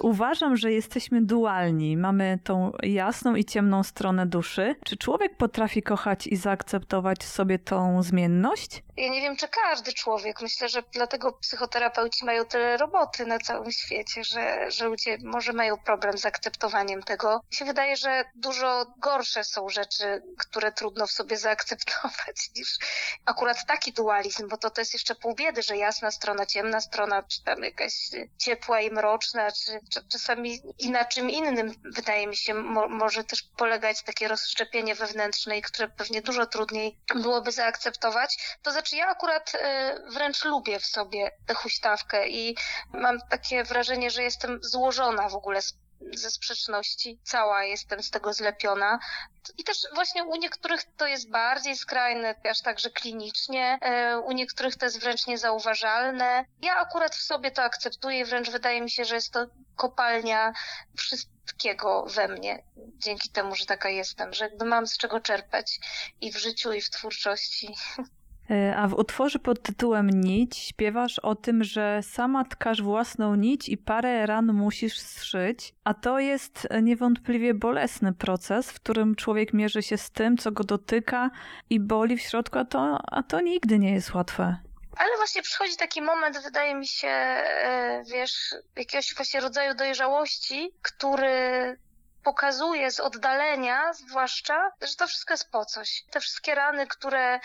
Uważam, że jesteśmy dualni. Mamy tą jasną i ciemną stronę duszy. Czy człowiek potrafi kochać i zaakceptować sobie tą zmienność? Ja nie wiem, czy każdy człowiek. Myślę, że dlatego psychoterapeuci mają tyle roboty na całym świecie, że, że ludzie może mają problem z akceptowaniem tego. Mi się wydaje, że dużo gorsze są rzeczy, które trudno w sobie zaakceptować niż akurat taki dualizm, bo to, to jest jeszcze pół biedy, że jasna strona, ciemna strona, czy tam jakaś ciepła i mroczna, czy, czasami i na czym innym, wydaje mi się, mo, może też polegać takie rozszczepienie wewnętrzne, które pewnie dużo trudniej byłoby zaakceptować. To znaczy ja akurat y, wręcz lubię w sobie tę huśtawkę i mam takie wrażenie, że jestem złożona w ogóle z ze sprzeczności. Cała jestem z tego zlepiona. I też właśnie u niektórych to jest bardziej skrajne, aż także klinicznie, e, u niektórych to jest wręcz niezauważalne. Ja akurat w sobie to akceptuję wręcz wydaje mi się, że jest to kopalnia wszystkiego we mnie, dzięki temu, że taka jestem, że jakby mam z czego czerpać i w życiu, i w twórczości. E, a w utworze pod tytułem Nić śpiewasz o tym, że sama tkasz własną nić i parę ran musisz zszyć, a to jest niewątpliwie bolesny proces, w którym człowiek mierzy się z tym, co go dotyka i boli w środku, a to, a to nigdy nie jest łatwe. Ale właśnie przychodzi taki moment, wydaje mi się, e, wiesz, jakiegoś właśnie rodzaju dojrzałości, który pokazuje z oddalenia zwłaszcza, że to wszystko jest po coś. Te wszystkie rany, które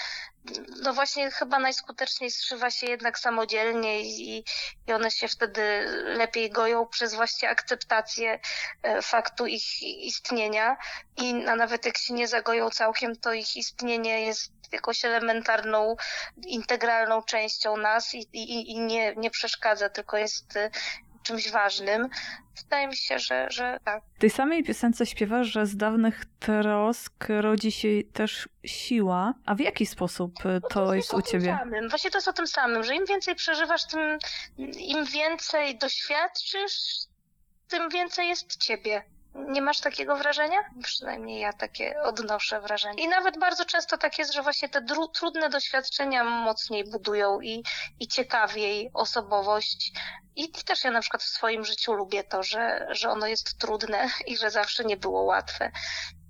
no właśnie chyba najskuteczniej zszywa się jednak samodzielnie i, i one się wtedy lepiej goją przez właśnie akceptację e, faktu ich istnienia i a nawet jak się nie zagoją całkiem, to ich istnienie jest jakąś elementarną, integralną częścią nas i, i, i nie, nie przeszkadza, tylko jest e, czymś ważnym. Wydaje mi się, że, że tak. W tej samej piosence śpiewasz, że z dawnych trosk rodzi się też siła. A w jaki sposób to, no to jest, jest u ciebie? Samym. Właśnie to jest o tym samym, że im więcej przeżywasz, tym im więcej doświadczysz, tym więcej jest ciebie. Nie masz takiego wrażenia? Przynajmniej ja takie odnoszę wrażenie. I nawet bardzo często tak jest, że właśnie te trudne doświadczenia mocniej budują i, i ciekawiej osobowość. I też ja na przykład w swoim życiu lubię to, że, że ono jest trudne i że zawsze nie było łatwe.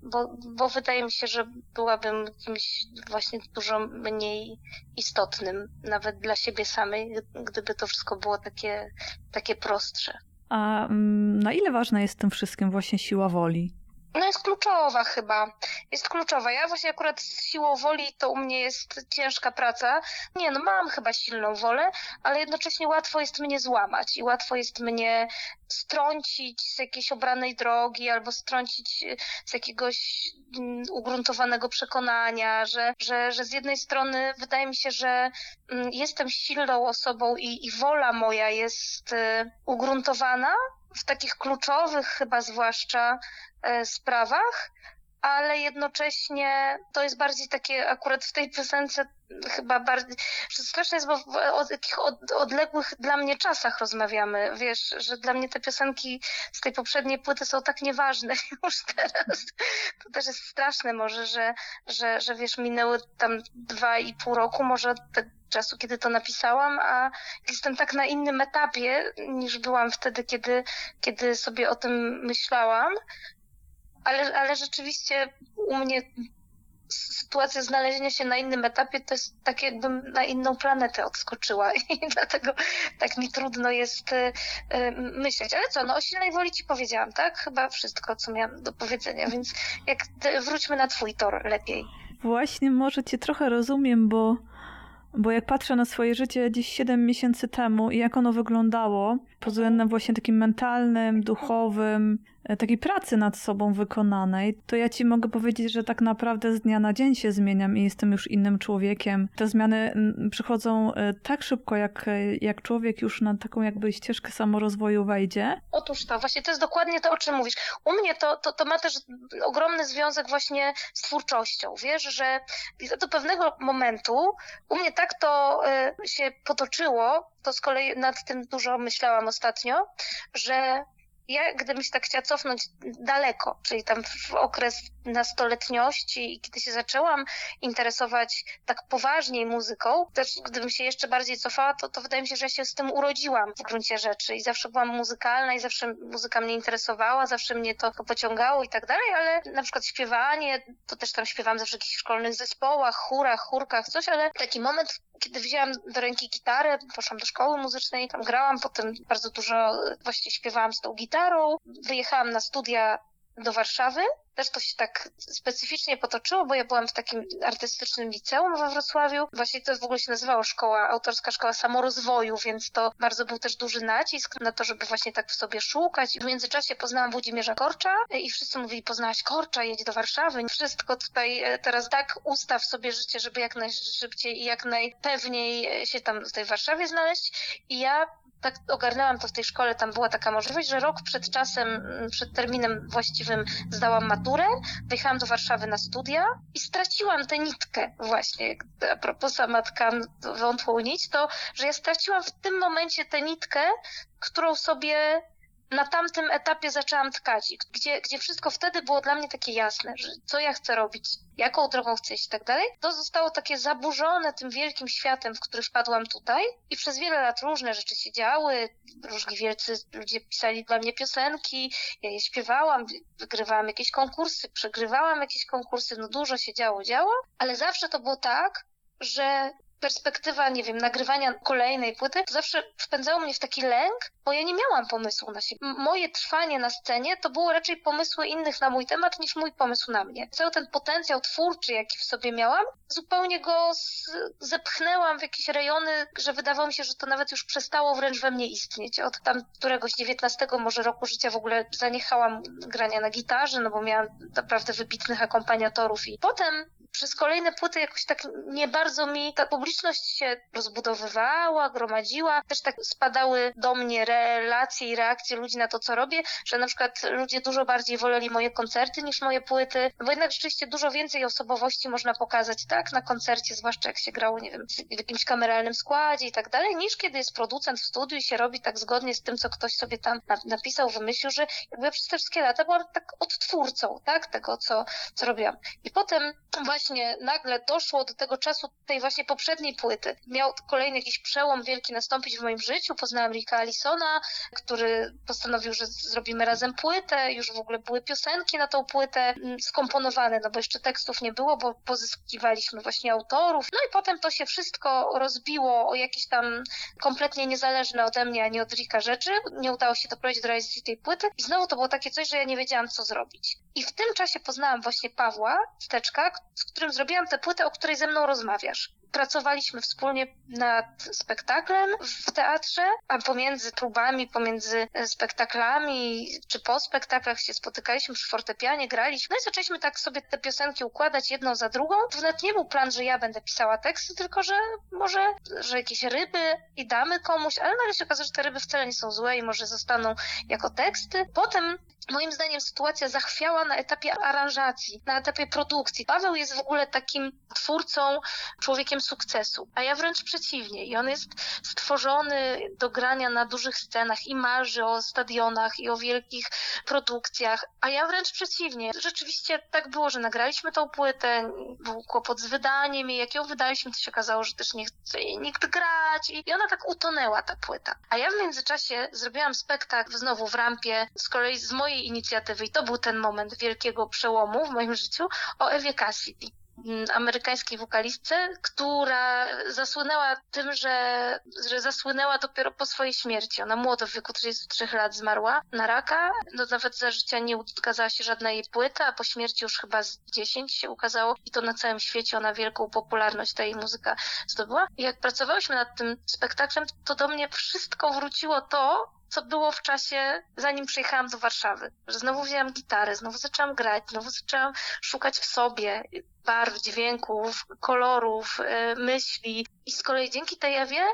Bo, bo wydaje mi się, że byłabym kimś właśnie dużo mniej istotnym, nawet dla siebie samej, gdyby to wszystko było takie, takie prostsze. A mm, na ile ważna jest w tym wszystkim właśnie siła woli? No jest kluczowa chyba. Jest kluczowa. Ja właśnie akurat z siłą woli to u mnie jest ciężka praca. Nie, no mam chyba silną wolę, ale jednocześnie łatwo jest mnie złamać i łatwo jest mnie strącić z jakiejś obranej drogi albo strącić z jakiegoś mm, ugruntowanego przekonania, że, że, że z jednej strony wydaje mi się, że mm, jestem silną osobą i, i wola moja jest y, ugruntowana, w takich kluczowych chyba zwłaszcza e, sprawach, ale jednocześnie to jest bardziej takie akurat w tej piosence chyba bardziej, straszne jest, bo o takich od, odległych dla mnie czasach rozmawiamy, wiesz, że dla mnie te piosenki z tej poprzedniej płyty są tak nieważne już teraz. To też jest straszne może, że, że, że wiesz, minęły tam dwa i pół roku może te czasu, kiedy to napisałam, a jestem tak na innym etapie niż byłam wtedy, kiedy, kiedy sobie o tym myślałam. Ale, ale rzeczywiście u mnie sytuacja znalezienia się na innym etapie to jest tak, jakbym na inną planetę odskoczyła i dlatego tak mi trudno jest y, y, myśleć. Ale co, no o silnej woli ci powiedziałam, tak? Chyba wszystko, co miałam do powiedzenia, więc jak wróćmy na twój tor lepiej. Właśnie może cię trochę rozumiem, bo bo jak patrzę na swoje życie gdzieś 7 miesięcy temu i jak ono wyglądało, pod względem właśnie takim mentalnym, duchowym, takiej pracy nad sobą wykonanej, to ja ci mogę powiedzieć, że tak naprawdę z dnia na dzień się zmieniam i jestem już innym człowiekiem. Te zmiany przychodzą e, tak szybko, jak, e, jak człowiek już na taką jakby ścieżkę samorozwoju wejdzie. Otóż to, właśnie to jest dokładnie to, o czym mówisz. U mnie to, to, to ma też ogromny związek właśnie z twórczością. Wiesz, że do pewnego momentu u mnie tak to się potoczyło, to z kolei nad tym dużo myślałam ostatnio, że ja gdybym się tak chciała cofnąć daleko, czyli tam w okres nastoletniości, kiedy się zaczęłam interesować tak poważniej muzyką, też gdybym się jeszcze bardziej cofała, to, to wydaje mi się, że ja się z tym urodziłam w gruncie rzeczy i zawsze byłam muzykalna i zawsze muzyka mnie interesowała, zawsze mnie to pociągało i tak dalej, ale na przykład śpiewanie, to też tam śpiewałam zawsze w jakichś szkolnych zespołach, chórach, chórkach, coś, ale taki moment, kiedy wzięłam do ręki gitarę, poszłam do szkoły muzycznej, tam grałam, potem bardzo dużo właśnie śpiewałam z tą gitarą, wyjechałam na studia do Warszawy. Też to się tak specyficznie potoczyło, bo ja byłam w takim artystycznym liceum we Wrocławiu. Właśnie to w ogóle się nazywało szkoła, autorska szkoła samorozwoju, więc to bardzo był też duży nacisk na to, żeby właśnie tak w sobie szukać. W międzyczasie poznałam Włodzimierza Korcza i wszyscy mówili, poznałaś Korcza, jedź do Warszawy. Wszystko tutaj e, teraz tak ustaw sobie życie, żeby jak najszybciej i jak najpewniej e, się tam w tej Warszawie znaleźć. I ja tak ogarnęłam to w tej szkole, tam była taka możliwość, że rok przed czasem, mm, przed terminem właściwym zdałam maturę, wyjechałam do Warszawy na studia i straciłam tę nitkę właśnie. A propos samatka wątłą nić, to, że ja straciłam w tym momencie tę nitkę, którą sobie na tamtym etapie zaczęłam tkać, gdzie, gdzie wszystko wtedy było dla mnie takie jasne, że co ja chcę robić, jaką drogą chcę iść i tak dalej, to zostało takie zaburzone tym wielkim światem, w który wpadłam tutaj. I przez wiele lat różne rzeczy się działy, różni wielcy ludzie pisali dla mnie piosenki, ja je śpiewałam, wygrywałam jakieś konkursy, przegrywałam jakieś konkursy, no dużo się działo, działo, ale zawsze to było tak, że perspektywa, nie wiem, nagrywania kolejnej płyty, to zawsze wpędzało mnie w taki lęk, bo ja nie miałam pomysłu na siebie. Moje trwanie na scenie to było raczej pomysły innych na mój temat niż mój pomysł na mnie. Cały ten potencjał twórczy, jaki w sobie miałam, zupełnie go zepchnęłam w jakieś rejony, że wydawało mi się, że to nawet już przestało wręcz we mnie istnieć. Od tam któregoś dziewiętnastego może roku życia w ogóle zaniechałam grania na gitarze, no bo miałam naprawdę wybitnych akompaniatorów i potem przez kolejne płyty jakoś tak nie bardzo mi ta publiczność się rozbudowywała, gromadziła. Też tak spadały do mnie relacje i reakcje ludzi na to, co robię, że na przykład ludzie dużo bardziej woleli moje koncerty niż moje płyty, bo jednak rzeczywiście dużo więcej osobowości można pokazać, tak, na koncercie, zwłaszcza jak się grało, nie wiem, w jakimś kameralnym składzie i tak dalej, niż kiedy jest producent w studiu i się robi tak zgodnie z tym, co ktoś sobie tam napisał, wymyślił, że jakby przez te wszystkie lata byłam tak odtwórcą, tak, tego, co, co robiłam. I potem właśnie właśnie nagle doszło do tego czasu tej właśnie poprzedniej płyty. Miał kolejny jakiś przełom wielki nastąpić w moim życiu. Poznałam Ricka Allisona, który postanowił, że zrobimy razem płytę. Już w ogóle były piosenki na tą płytę mm, skomponowane, no bo jeszcze tekstów nie było, bo pozyskiwaliśmy właśnie autorów. No i potem to się wszystko rozbiło o jakieś tam kompletnie niezależne ode mnie, ani od Ricka rzeczy. Nie udało się doprowadzić do realizacji tej płyty. I znowu to było takie coś, że ja nie wiedziałam, co zrobić. I w tym czasie poznałam właśnie Pawła Steczka, z którym zrobiłam tę płytę, o której ze mną rozmawiasz. Pracowaliśmy wspólnie nad spektaklem w teatrze, a pomiędzy próbami, pomiędzy e, spektaklami czy po spektaklach się spotykaliśmy przy fortepianie, graliśmy. No i zaczęliśmy tak sobie te piosenki układać jedną za drugą. To nawet nie był plan, że ja będę pisała teksty, tylko że może, że jakieś ryby i damy komuś, ale nagle się okazało, że te ryby wcale nie są złe i może zostaną jako teksty. Potem Moim zdaniem sytuacja zachwiała na etapie aranżacji, na etapie produkcji. Paweł jest w ogóle takim twórcą, człowiekiem sukcesu, a ja wręcz przeciwnie. I on jest stworzony do grania na dużych scenach i marzy o stadionach i o wielkich produkcjach, a ja wręcz przeciwnie. Rzeczywiście tak było, że nagraliśmy tą płytę, był kłopot z wydaniem i jak ją wydaliśmy, to się okazało, że też nie chce jej nikt grać i ona tak utonęła, ta płyta. A ja w międzyczasie zrobiłam spektakl znowu w rampie, z kolei z mojej inicjatywy i to był ten moment wielkiego przełomu w moim życiu o Ewie Cassidy amerykańskiej wokalistce, która zasłynęła tym, że, że zasłynęła dopiero po swojej śmierci. Ona młodo w wieku 33 lat zmarła na raka. No, nawet za życia nie ukazała się żadna jej płyta, a po śmierci już chyba z 10 się ukazało i to na całym świecie ona wielką popularność ta jej muzyka zdobyła. I jak pracowałyśmy nad tym spektaklem, to do mnie wszystko wróciło to, co było w czasie, zanim przyjechałam do Warszawy. Że znowu wzięłam gitarę, znowu zaczęłam grać, znowu zaczęłam szukać w sobie barw, dźwięków, kolorów, e, myśli. I z kolei dzięki tej Ewie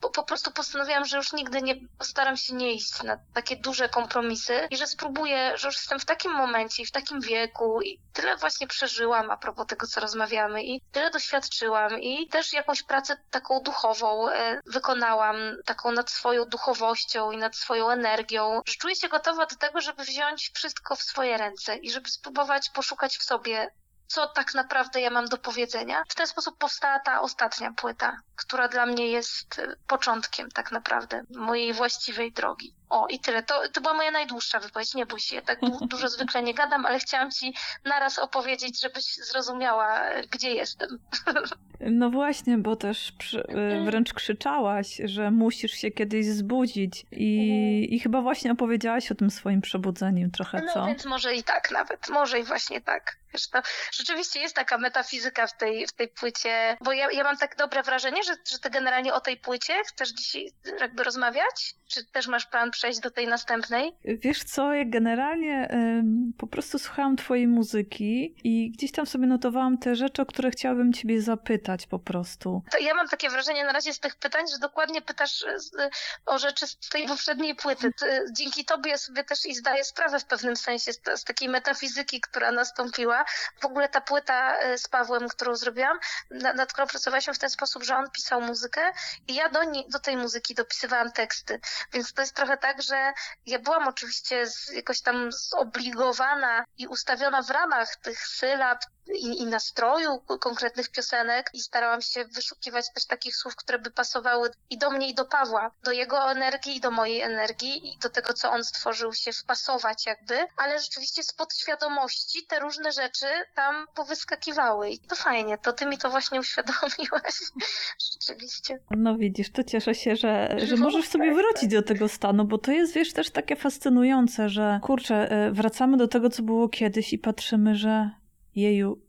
po, po prostu postanowiłam, że już nigdy nie postaram się nie iść na takie duże kompromisy i że spróbuję, że już jestem w takim momencie i w takim wieku i tyle właśnie przeżyłam a propos tego, co rozmawiamy i tyle doświadczyłam i też jakąś pracę taką duchową e, wykonałam, taką nad swoją duchowością i nad swoją energią, że czuję się gotowa do tego, żeby wziąć wszystko w swoje ręce i żeby spróbować poszukać w sobie co tak naprawdę ja mam do powiedzenia. W ten sposób powstała ta ostatnia płyta, która dla mnie jest y, początkiem tak naprawdę mojej właściwej drogi. O, i tyle. To, to była moja najdłuższa wypowiedź. Nie bój się, tak du- dużo zwykle nie gadam, ale chciałam ci naraz opowiedzieć, żebyś zrozumiała, gdzie jestem. No właśnie, bo też przy, y, wręcz krzyczałaś, że musisz się kiedyś zbudzić i, i chyba właśnie opowiedziałaś o tym swoim przebudzeniu trochę, No co? więc może i tak nawet, może i właśnie tak. Wiesz, rzeczywiście jest taka metafizyka w tej, w tej płycie, bo ja, ja mam tak dobre wrażenie, że, że ty generalnie o tej płycie chcesz dzisiaj jakby rozmawiać? Czy też masz plan przejść do tej następnej? Wiesz co, ja generalnie ym, po prostu słuchałam twojej muzyki i gdzieś tam sobie notowałam te rzeczy, o które chciałabym ciebie zapytać po prostu. To ja mam takie wrażenie na razie z tych pytań, że dokładnie pytasz e, o rzeczy z tej poprzedniej płyty. Ty, dzięki tobie ja sobie też i zdaję sprawę w pewnym sensie z, z takiej metafizyki, która nastąpiła. W ogóle ta płyta e, z Pawłem, którą zrobiłam, na, nad którą pracowaliśmy w ten sposób, że on pisał muzykę i ja do, niej, do tej muzyki dopisywałam teksty. Więc to jest trochę tak, że ja byłam oczywiście z, jakoś tam zobligowana i ustawiona w ramach tych sylab i, i nastroju konkretnych piosenek i starałam się wyszukiwać też takich słów, które by pasowały i do mnie, i do Pawła, do jego energii, i do mojej energii, i do tego, co on stworzył, się wpasować jakby, ale rzeczywiście z podświadomości te różne rzeczy tam powyskakiwały i to fajnie, to ty mi to właśnie uświadomiłaś, rzeczywiście. No widzisz, to cieszę się, że, że No, możesz sobie tak, wrócić do tego stanu, bo to jest, wiesz, też takie fascynujące, że kurczę, e, wracamy do tego, co było kiedyś i patrzymy, że jeju,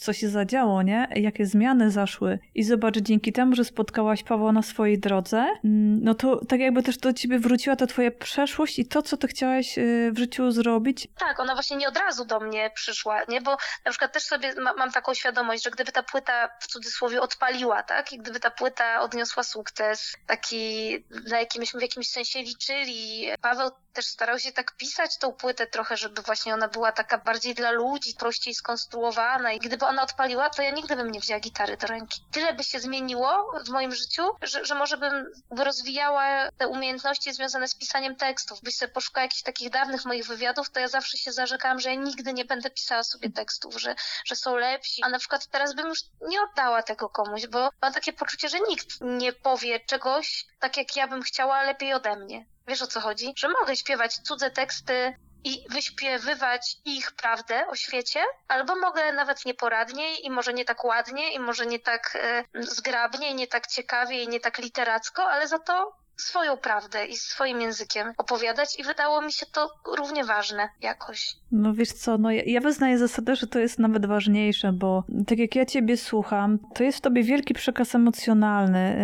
co się zadziało, nie? Jakie zmiany zaszły. I zobacz, dzięki temu, że spotkałaś Pawła na swojej drodze, mm, no to tak jakby też do ciebie wróciła ta twoja przeszłość i to, co ty chciałaś e, w życiu zrobić. Tak, ona właśnie nie od razu do mnie przyszła, nie? Bo na przykład też sobie ma, mam taką świadomość, że gdyby ta płyta w cudzysłowie odpaliła, tak? I gdyby ta płyta odniosła sukces, taki, na jaki myśmy w jakimś sensie liczyli, Paweł też starał się tak pisać tą płytę trochę, żeby właśnie ona była taka bardziej dla ludzi, prościej skonstruowana i gdyby ona odpaliła, to ja nigdy bym nie wzięła gitary do ręki. Tyle by się zmieniło w moim życiu, że, że może bym rozwijała te umiejętności związane z pisaniem tekstów. Byś sobie poszukała jakichś takich dawnych moich wywiadów, to ja zawsze się zarzekałam, że ja nigdy nie będę pisała sobie tekstów, że, że są lepsi. A na przykład teraz bym już nie oddała tego komuś, bo mam takie poczucie, że nikt nie powie czegoś tak, jak ja bym chciała, lepiej ode mnie. Wiesz o co chodzi? Że mogę śpiewać cudze teksty i wyśpiewywać ich prawdę o świecie, albo mogę nawet nieporadniej i może nie tak ładnie i może nie tak e, zgrabnie nie tak ciekawie i nie tak literacko, ale za to swoją prawdę i swoim językiem opowiadać i wydało mi się to równie ważne jakoś. No wiesz co, no ja, ja wyznaję zasadę, że to jest nawet ważniejsze, bo tak jak ja ciebie słucham, to jest w tobie wielki przekaz emocjonalny.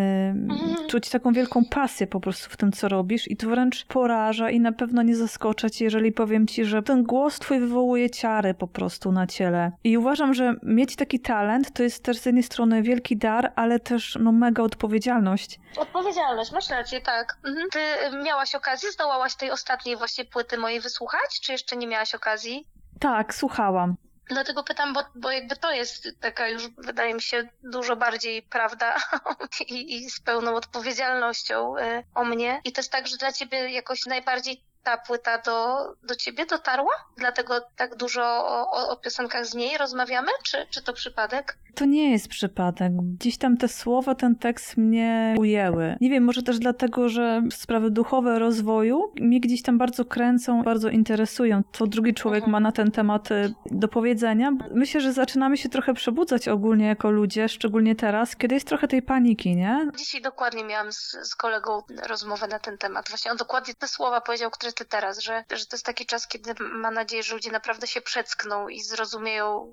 Yy. Czuć taką wielką pasję po prostu w tym, co robisz i to wręcz poraża i na pewno nie zaskoczę cię, jeżeli powiem ci, że ten głos twój wywołuje ciary po prostu na ciele. I uważam, że mieć taki talent to jest też z jednej strony wielki dar, ale też no mega odpowiedzialność. Odpowiedzialność, masz rację, tak. Mhm. Ty miałaś okazję, zdołałaś tej ostatniej właśnie płyty mojej wysłuchać, czy jeszcze nie miałaś okazji? Tak, słuchałam. Dlatego pytam, bo, bo jakby to jest taka już, wydaje mi się, dużo bardziej prawda i, i z pełną odpowiedzialnością y, o mnie. I to jest tak, że dla ciebie jakoś najbardziej ta płyta do, do ciebie dotarła? Dlatego tak dużo o, o, piosenkach z niej rozmawiamy? Czy, czy to przypadek? To nie jest przypadek. Gdzieś tam te słowa, ten tekst mnie ujęły. Nie wiem, może też dlatego, że sprawy duchowe rozwoju mnie gdzieś tam bardzo kręcą, bardzo interesują. Co drugi człowiek Mhm. ma na ten temat y, do powiedzenia. Myślę, że zaczynamy się trochę przebudzać ogólnie jako ludzie, szczególnie teraz, kiedy jest trochę tej paniki, nie? Dzisiaj dokładnie miałam z, z kolegą rozmowę na ten temat. Właśnie on dokładnie te słowa powiedział, które ty teraz, że, że to jest taki czas, kiedy ma nadzieję, że ludzie naprawdę się przeckną i zrozumieją,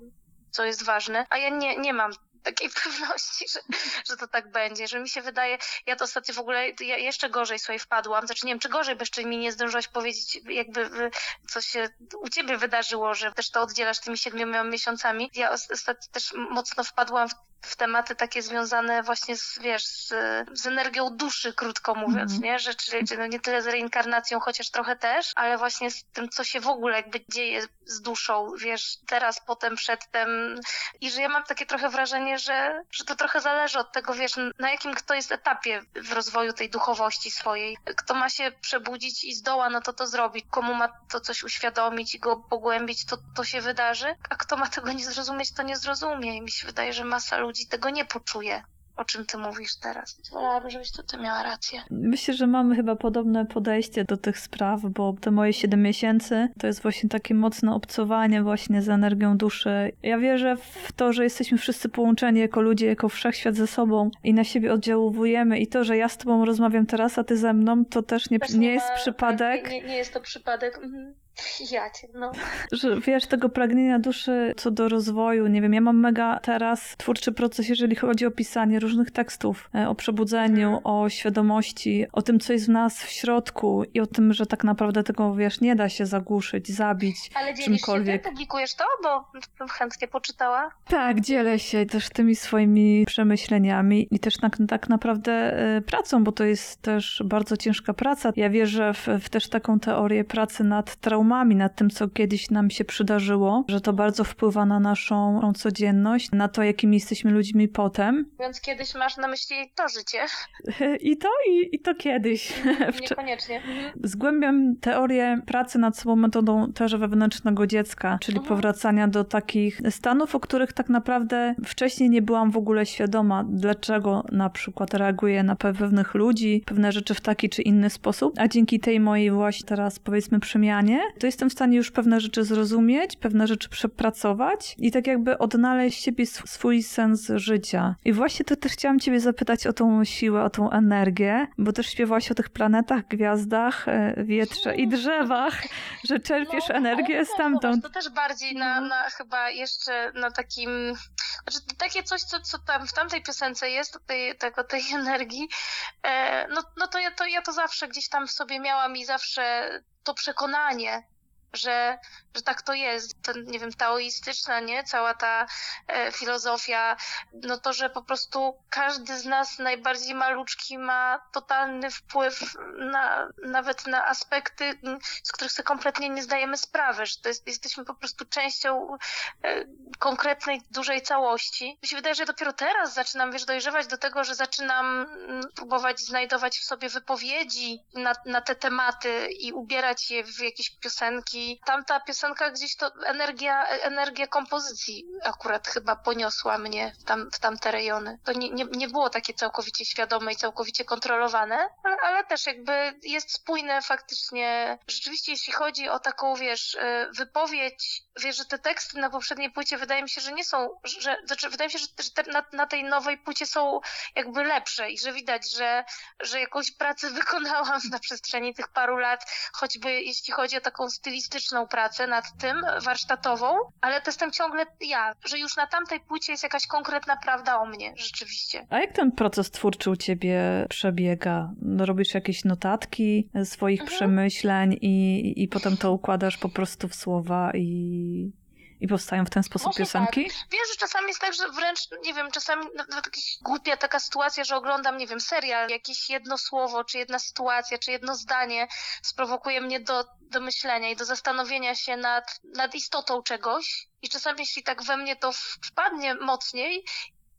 co jest ważne. A ja nie, nie mam takiej pewności, że, że to tak będzie, że mi się wydaje, ja to ostatnio w ogóle ja jeszcze gorzej sobie wpadłam, znaczy nie wiem, czy gorzej, bo jeszcze mi nie zdążyłaś powiedzieć, jakby co się u ciebie wydarzyło, że też to oddzielasz tymi siedmioma miesiącami. Ja os- ostatnio też mocno wpadłam w w tematy takie związane właśnie z, wiesz, z, z energią duszy, krótko mówiąc, Mhm. nie? Że, czyli, czyli no nie tyle z reinkarnacją, chociaż trochę też, ale właśnie z tym, co się w ogóle jakby dzieje z duszą, wiesz, teraz, potem, przedtem. I że ja mam takie trochę wrażenie, że, że to trochę zależy od tego, wiesz, na jakim kto jest etapie w rozwoju tej duchowości swojej. Kto ma się przebudzić i zdoła, no to to zrobi. Komu ma to coś uświadomić i go pogłębić, to to się wydarzy. A kto ma tego nie zrozumieć, to nie zrozumie. I mi się wydaje, że masa ludzi tego nie poczuje. O czym ty mówisz teraz? Wolałabym, żebyś to ty miała rację. Myślę, że mamy chyba podobne podejście do tych spraw, bo te moje 7 miesięcy to jest właśnie takie mocne obcowanie właśnie z energią duszy. Ja wierzę w to, że jesteśmy wszyscy połączeni jako ludzie, jako wszechświat ze sobą i na siebie oddziałujemy i to, że ja z tobą rozmawiam teraz, a ty ze mną, to też nie, Też nie ma- jest przypadek. Nie, nie, nie jest to przypadek. Mhm. Ja cię, no. że wiesz, tego pragnienia duszy co do rozwoju, nie wiem, ja mam mega teraz twórczy proces, jeżeli chodzi o pisanie różnych tekstów, e, o przebudzeniu, Mhm. o świadomości, o tym, co jest w nas w środku i o tym, że tak naprawdę tego, wiesz, nie da się zagłuszyć, zabić. Ale dzielisz się Czymkolwiek. tym? Publikujesz to? Bo bym chętnie poczytała. Tak, dzielę się też tymi swoimi przemyśleniami i też tak, tak naprawdę e, pracą, bo to jest też bardzo ciężka praca. Ja wierzę w, w też taką teorię pracy nad traumami, nad tym, co kiedyś nam się przydarzyło, że to bardzo wpływa na naszą, codzienność, na to, jakimi jesteśmy ludźmi potem. Więc kiedyś masz na myśli to życie. I to, i, i to kiedyś. Niekoniecznie. Mhm. Zgłębiam teorię pracy nad sobą metodą też wewnętrznego dziecka, czyli Mhm. powracania do takich stanów, o których tak naprawdę wcześniej nie byłam w ogóle świadoma, dlaczego na przykład reaguję na pewnych ludzi, pewne rzeczy w taki czy inny sposób, a dzięki tej mojej właśnie teraz powiedzmy przemianie, to jestem w stanie już pewne rzeczy zrozumieć, pewne rzeczy przepracować i tak jakby odnaleźć siebie sw- swój sens życia. I właśnie to też chciałam ciebie zapytać o tą siłę, o tą energię, bo też śpiewałaś o tych planetach, gwiazdach, e, wietrze i drzewach, że czerpiesz No, energię to, stamtąd. To też bardziej na, Mhm. na chyba jeszcze na takim. Znaczy takie coś, co, co tam w tamtej piosence jest, tej, tego, tej energii, e, no, no to, ja, to ja to zawsze gdzieś tam w sobie miałam i zawsze to przekonanie, że, że tak to jest. Ten, nie wiem, taoistyczna, nie? Cała ta e, filozofia, no to, że po prostu każdy z nas najbardziej maluczki ma totalny wpływ na, nawet na aspekty, z których sobie kompletnie nie zdajemy sprawy, że to jest, jesteśmy po prostu częścią e, konkretnej, dużej całości. Mi się wydaje, że dopiero teraz zaczynam, wiesz, dojrzewać do tego, że zaczynam próbować znajdować w sobie wypowiedzi na, na te tematy i ubierać je w jakieś piosenki. Tamta piosenka gdzieś to energia, energia kompozycji akurat chyba poniosła mnie w, tam, w tamte rejony. To nie, nie, nie było takie całkowicie świadome i całkowicie kontrolowane, ale, ale też jakby jest spójne faktycznie. Rzeczywiście, jeśli chodzi o taką, wiesz, e, wypowiedź, wiesz, że te teksty na poprzedniej płycie wydaje mi się, że nie są, że, znaczy wydaje mi się, że, że te, na, na tej nowej płycie są jakby lepsze i że widać, że, że jakąś pracę wykonałam na przestrzeni tych paru lat, choćby jeśli chodzi o taką stylistyczną pracę nad tym, warsztatową, ale to jestem ciągle ja, że już na tamtej płycie jest jakaś konkretna prawda o mnie, rzeczywiście. A jak ten proces twórczy u ciebie przebiega? No, Robisz jakieś notatki swoich Mhm. przemyśleń i, i potem to układasz po prostu w słowa i, i powstają w ten sposób Może piosenki? Wiesz, że czasami jest tak, że wręcz, nie wiem, czasami nawet głupia taka sytuacja, że oglądam, nie wiem, serial, jakieś jedno słowo, czy jedna sytuacja, czy jedno zdanie sprowokuje mnie do, do myślenia i do zastanowienia się nad, nad istotą czegoś. I czasami, jeśli tak we mnie to wpadnie mocniej,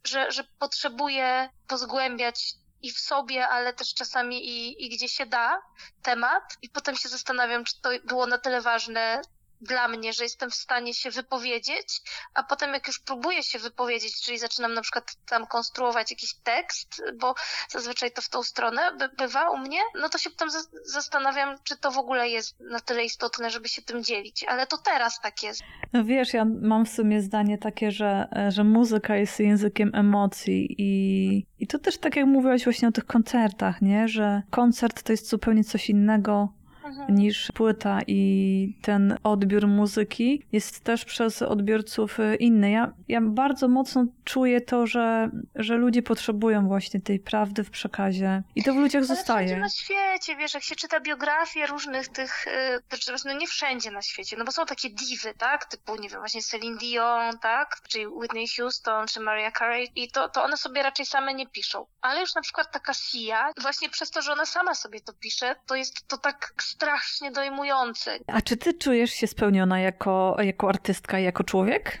że, że potrzebuję pozgłębiać i w sobie, ale też czasami i, i gdzie się da temat. I potem się zastanawiam, czy to było na tyle ważne dla mnie, że jestem w stanie się wypowiedzieć, a potem jak już próbuję się wypowiedzieć, czyli zaczynam na przykład tam konstruować jakiś tekst, bo zazwyczaj to w tą stronę by, bywa u mnie, no to się potem za- zastanawiam, czy to w ogóle jest na tyle istotne, żeby się tym dzielić. Ale to teraz tak jest. No wiesz, ja mam w sumie zdanie takie, że, że muzyka jest językiem emocji i, i to też tak jak mówiłaś właśnie o tych koncertach, nie? Że koncert to jest zupełnie coś innego. Niż płyta i ten odbiór muzyki jest też przez odbiorców y, inny. Ja, ja bardzo mocno czuję to, że, że ludzie potrzebują właśnie tej prawdy w przekazie i to w ludziach Ale zostaje. na świecie, wiesz, jak się czyta biografie różnych tych, y, znaczy, no nie wszędzie na świecie, no bo są takie diwy, tak, typu, nie wiem, właśnie Celine Dion, tak, czy Whitney Houston, czy Mariah Carey i to, to one sobie raczej same nie piszą. Ale już na przykład taka Sia, właśnie przez to, że ona sama sobie to pisze, to jest to tak strasznie dojmujące. A czy ty czujesz się spełniona jako, jako artystka, jako człowiek?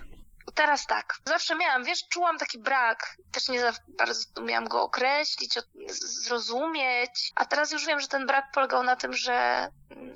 Teraz tak. Zawsze miałam, wiesz, czułam taki brak. Też nie za bardzo umiałam go określić, zrozumieć. A teraz już wiem, że ten brak polegał na tym, że,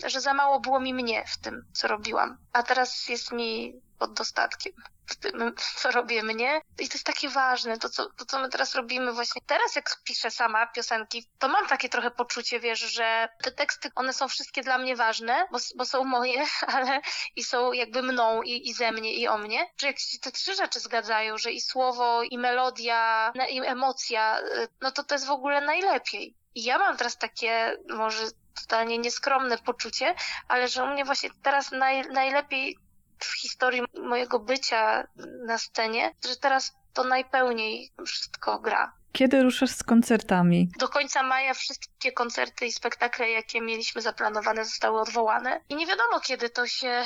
że za mało było mi mnie w tym, co robiłam. A teraz jest mi pod dostatkiem w tym, co robię mnie. I to jest takie ważne, to co, to co my teraz robimy właśnie. Teraz jak piszę sama piosenki, to mam takie trochę poczucie, wiesz, że te teksty, one są wszystkie dla mnie ważne, bo, bo są moje, ale i są jakby mną i, i ze mnie i o mnie, że jak się te trzy rzeczy zgadzają, że i słowo, i melodia, i emocja, y, no to to jest w ogóle najlepiej. I ja mam teraz takie, może totalnie nieskromne poczucie, ale że u mnie właśnie teraz naj, najlepiej w historii mojego bycia na scenie, że teraz to najpełniej wszystko gra. Kiedy ruszasz z koncertami? Do końca maja wszystkie koncerty i spektakle, jakie mieliśmy zaplanowane, zostały odwołane. I nie wiadomo, kiedy to się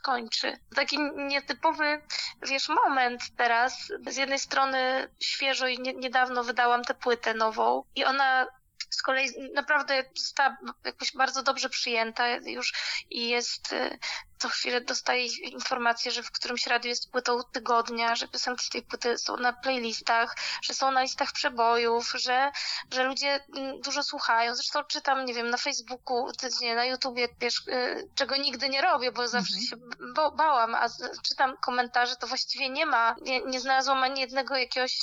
skończy. Taki nietypowy, wiesz, moment teraz. Z jednej strony świeżo i nie, niedawno wydałam tę płytę nową i ona z kolei naprawdę została jakoś bardzo dobrze przyjęta już i jest y, co chwilę dostaję informację, że w którymś radiu jest płytą tygodnia, że piosenki tej płyty są na playlistach, że są na listach przebojów, że, że ludzie mm, dużo słuchają. Zresztą czytam, nie wiem, na Facebooku, nie, na YouTubie, wiesz, y, czego nigdy nie robię, bo zawsze Mhm. się ba- bałam, a czytam komentarze, to właściwie nie ma, nie, nie znalazłam ani jednego jakiegoś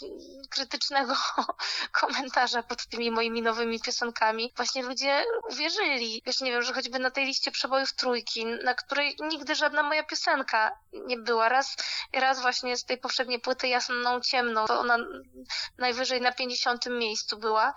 krytycznego komentarza pod tymi moimi nowymi piosenkami. Właśnie ludzie uwierzyli. Wiesz, nie wiem, że choćby na tej liście przebojów trójki, na której nigdy żadna moja piosenka nie była. Raz, raz właśnie z tej poprzedniej płyty jasną, ciemną, to ona najwyżej na 50 miejscu była.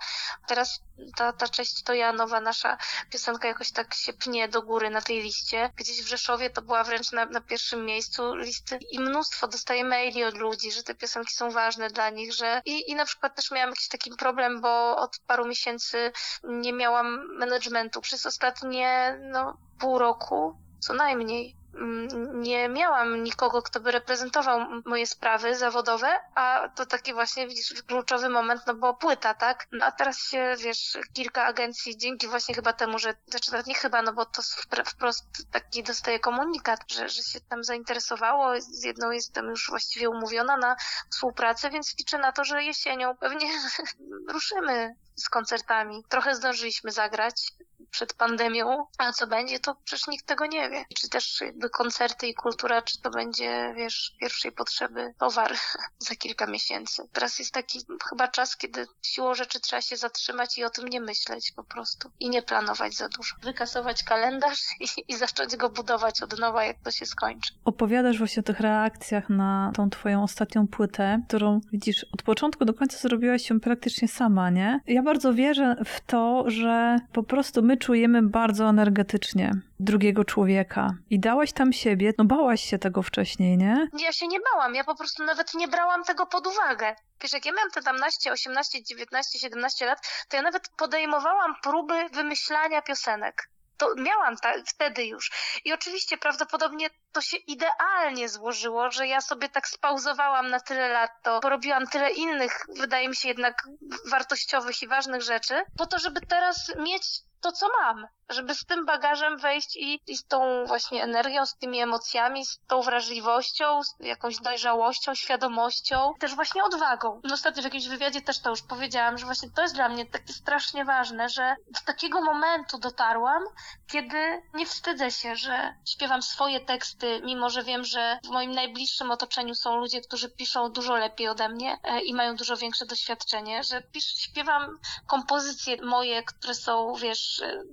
Teraz ta, ta cześć to ja, nowa nasza piosenka jakoś tak się pnie do góry na tej liście. Gdzieś w Rzeszowie to była wręcz na, na pierwszym miejscu listy i mnóstwo dostaję maili od ludzi, że te piosenki są ważne dla nich, że i, i na przykład też miałam jakiś taki problem, bo od paru miesięcy nie miałam managementu. Przez ostatnie no, pół roku co najmniej. mm, Nie miałam nikogo, kto by reprezentował moje sprawy zawodowe, a to taki właśnie, widzisz, kluczowy moment, no bo płyta, tak? No a teraz się, wiesz, kilka agencji, dzięki właśnie chyba temu, że, znaczy nie chyba, no bo to wpr- wprost taki dostaje komunikat, że, że się tam zainteresowało, z jedną jestem już właściwie umówiona na współpracę, więc liczę na to, że jesienią pewnie ruszymy z koncertami. Trochę zdążyliśmy zagrać przed pandemią, a co będzie, to przecież nikt tego nie wie. Czy też jakby koncerty i kultura, czy to będzie, wiesz, pierwszej potrzeby towar za kilka miesięcy. Teraz jest taki chyba czas, kiedy siłą rzeczy trzeba się zatrzymać i o tym nie myśleć po prostu. I nie planować za dużo. Wykasować kalendarz i, i zacząć go budować od nowa, jak to się skończy. Opowiadasz właśnie o tych reakcjach na tą twoją ostatnią płytę, którą widzisz od początku do końca zrobiłaś się praktycznie sama, nie? Ja bardzo wierzę w to, że po prostu my czujemy bardzo energetycznie drugiego człowieka i dałaś tam siebie, no bałaś się tego wcześniej, nie? Ja się nie bałam, ja po prostu nawet nie brałam tego pod uwagę. Wiesz, jak ja miałam te 17, 18, 19, 17 lat, to ja nawet podejmowałam próby wymyślania piosenek. To miałam ta, wtedy już. I oczywiście prawdopodobnie to się idealnie złożyło, że ja sobie tak spauzowałam na tyle lat to, porobiłam tyle innych, wydaje mi się jednak wartościowych i ważnych rzeczy, po to, żeby teraz mieć to, co mam. Żeby z tym bagażem wejść i, i z tą właśnie energią, z tymi emocjami, z tą wrażliwością, z jakąś dojrzałością, świadomością, też właśnie odwagą. No ostatnio w jakimś wywiadzie też to już powiedziałam, że właśnie to jest dla mnie takie strasznie ważne, że do takiego momentu dotarłam, kiedy nie wstydzę się, że śpiewam swoje teksty, mimo że wiem, że w moim najbliższym otoczeniu są ludzie, którzy piszą dużo lepiej ode mnie e, i mają dużo większe doświadczenie, że pisz, śpiewam kompozycje moje, które są, wiesz, wiesz, y,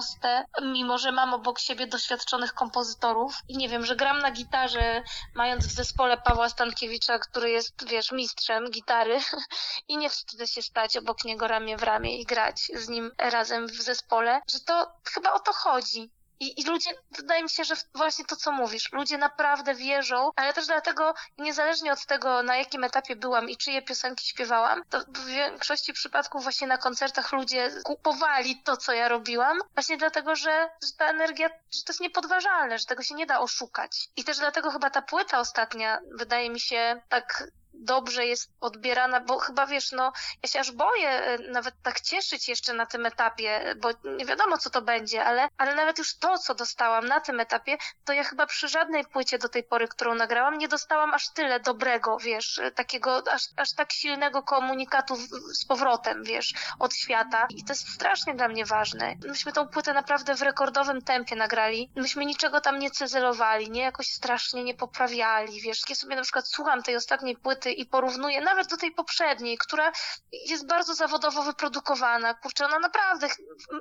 proste, mimo że mam obok siebie doświadczonych kompozytorów i nie wiem, że gram na gitarze, mając w zespole Pawła Stankiewicza, który jest, wiesz, mistrzem gitary i nie wstydzę się stać obok niego ramię w ramię i grać z nim razem w zespole, że to chyba o to chodzi. I, I ludzie, wydaje mi się, że właśnie to, co mówisz, ludzie naprawdę wierzą, ale też dlatego, niezależnie od tego, na jakim etapie byłam i czyje piosenki śpiewałam, to w większości przypadków właśnie na koncertach ludzie kupowali to, co ja robiłam, właśnie dlatego, że, że ta energia, że to jest niepodważalne, że tego się nie da oszukać. I też dlatego chyba ta płyta ostatnia, wydaje mi się, tak dobrze jest odbierana, bo chyba wiesz, no ja się aż boję e, nawet tak cieszyć jeszcze na tym etapie, bo nie wiadomo co to będzie, ale, ale nawet już to, co dostałam na tym etapie, to ja chyba przy żadnej płycie do tej pory, którą nagrałam, nie dostałam aż tyle dobrego, wiesz, e, takiego, aż, aż tak silnego komunikatu z powrotem, wiesz, od świata. I to jest strasznie dla mnie ważne. Myśmy tą płytę naprawdę w rekordowym tempie nagrali. Myśmy niczego tam nie cyzelowali, nie jakoś strasznie nie poprawiali, wiesz. Ja sobie na przykład słucham tej ostatniej płyty i porównuję nawet do tej poprzedniej, która jest bardzo zawodowo wyprodukowana. Kurczę, ona naprawdę,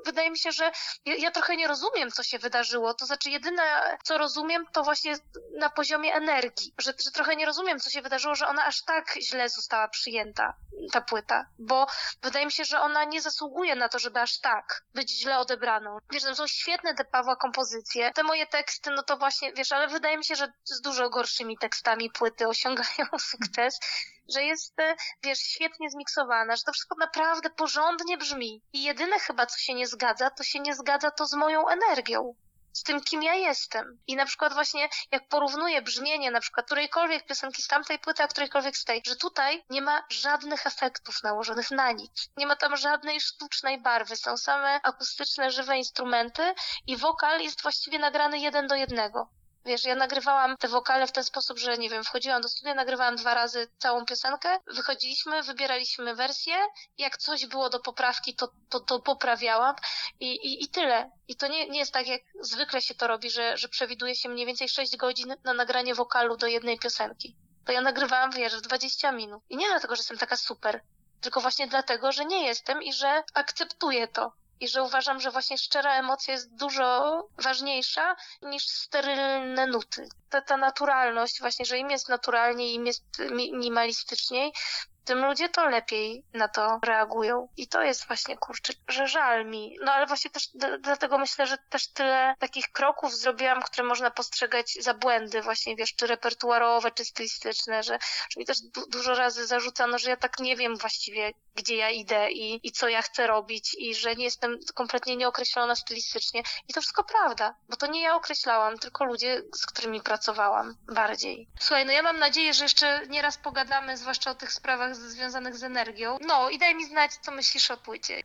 wydaje mi się, że ja, ja trochę nie rozumiem, co się wydarzyło. To znaczy, jedyne, co rozumiem, to właśnie na poziomie energii, że, że trochę nie rozumiem, co się wydarzyło, że ona aż tak źle została przyjęta, ta płyta, bo wydaje mi się, że ona nie zasługuje na to, żeby aż tak być źle odebraną. Wiesz, to są świetne te Pawła kompozycje. Te moje teksty, no to właśnie, wiesz, ale wydaje mi się, że z dużo gorszymi tekstami płyty osiągają sukces że jest, e, wiesz, świetnie zmiksowana, że to wszystko naprawdę porządnie brzmi. I jedyne chyba, co się nie zgadza, to się nie zgadza to z moją energią. Z tym, kim ja jestem. I na przykład właśnie, jak porównuję brzmienie na przykład którejkolwiek piosenki z tamtej płyty, a którejkolwiek z tej, że tutaj nie ma żadnych efektów nałożonych na nic. Nie ma tam żadnej sztucznej barwy. Są same akustyczne, żywe instrumenty i wokal jest właściwie nagrany jeden do jednego. Wiesz, ja nagrywałam te wokale w ten sposób, że nie wiem, wchodziłam do studia, nagrywałam dwa razy całą piosenkę, wychodziliśmy, wybieraliśmy wersję, jak coś było do poprawki, to, to, to poprawiałam i, i, i tyle. I to nie, nie jest tak, jak zwykle się to robi, że, że przewiduje się mniej więcej 6 godzin na nagranie wokalu do jednej piosenki. To ja nagrywałam, wiesz, w 20 minut. I nie dlatego, że jestem taka super, tylko właśnie dlatego, że nie jestem i że akceptuję to i że uważam, że właśnie szczera emocja jest dużo ważniejsza niż sterylne nuty. Ta, ta naturalność, właśnie, że im jest naturalniej, im jest minimalistyczniej, tym ludzie to lepiej na to reagują. I to jest właśnie, kurczę, że żal mi. No ale właśnie też dlatego myślę, że też tyle takich kroków zrobiłam, które można postrzegać za błędy, właśnie wiesz, czy repertuarowe, czy stylistyczne, że, że mi też du dużo razy zarzucano, że ja tak nie wiem właściwie, gdzie ja idę i, i co ja chcę robić i że nie jestem kompletnie nieokreślona stylistycznie. I to wszystko prawda, bo to nie ja określałam, tylko ludzie, z którymi pracowałam bardziej. Słuchaj, no ja mam nadzieję, że jeszcze nieraz pogadamy, zwłaszcza o tych sprawach związanych z energią. No i daj mi znać, co myślisz o płycie.